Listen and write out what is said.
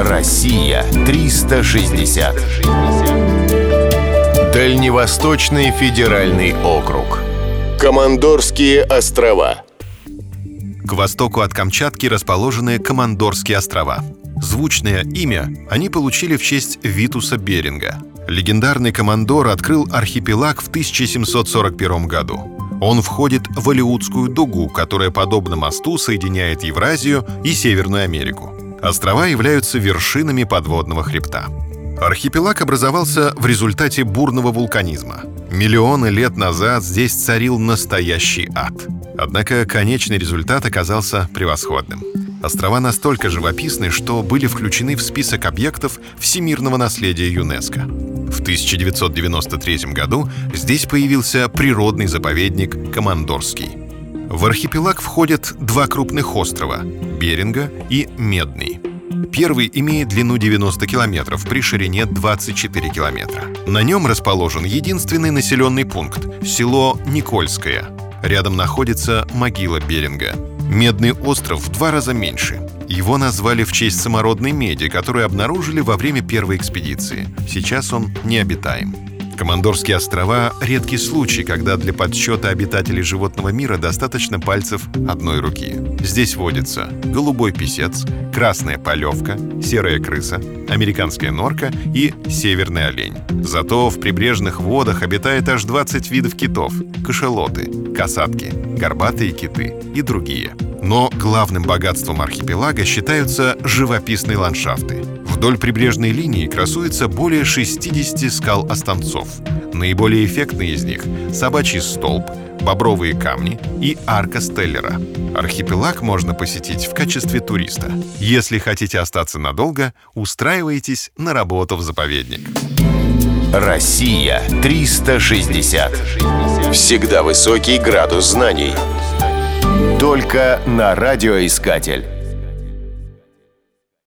Россия 360. Дальневосточный федеральный округ. Командорские острова. К востоку от Камчатки расположены Командорские острова. Звучное имя они получили в честь Витуса Беринга. Легендарный командор открыл архипелаг в 1741 году. Он входит в Алиутскую дугу, которая, подобно мосту, соединяет Евразию и Северную Америку. Острова являются вершинами подводного хребта. Архипелаг образовался в результате бурного вулканизма. Миллионы лет назад здесь царил настоящий ад. Однако конечный результат оказался превосходным. Острова настолько живописны, что были включены в список объектов всемирного наследия ЮНЕСКо. В 1993 году здесь появился природный заповедник Командорский. В архипелаг входят два крупных острова – Беринга и Медный. Первый имеет длину 90 километров при ширине 24 километра. На нем расположен единственный населенный пункт – село Никольское. Рядом находится могила Беринга. Медный остров в два раза меньше. Его назвали в честь самородной меди, которую обнаружили во время первой экспедиции. Сейчас он необитаем. Командорские острова — редкий случай, когда для подсчета обитателей животного мира достаточно пальцев одной руки. Здесь водится голубой писец, красная полевка, серая крыса, американская норка и северный олень. Зато в прибрежных водах обитает аж 20 видов китов — кашалоты, касатки, горбатые киты и другие. Но главным богатством архипелага считаются живописные ландшафты. Вдоль прибрежной линии красуется более 60 скал-останцов. Наиболее эффектные из них — собачий столб, бобровые камни и арка Стеллера. Архипелаг можно посетить в качестве туриста. Если хотите остаться надолго, устраивайтесь на работу в заповедник. Россия 360. Всегда высокий градус знаний. Только на радиоискатель.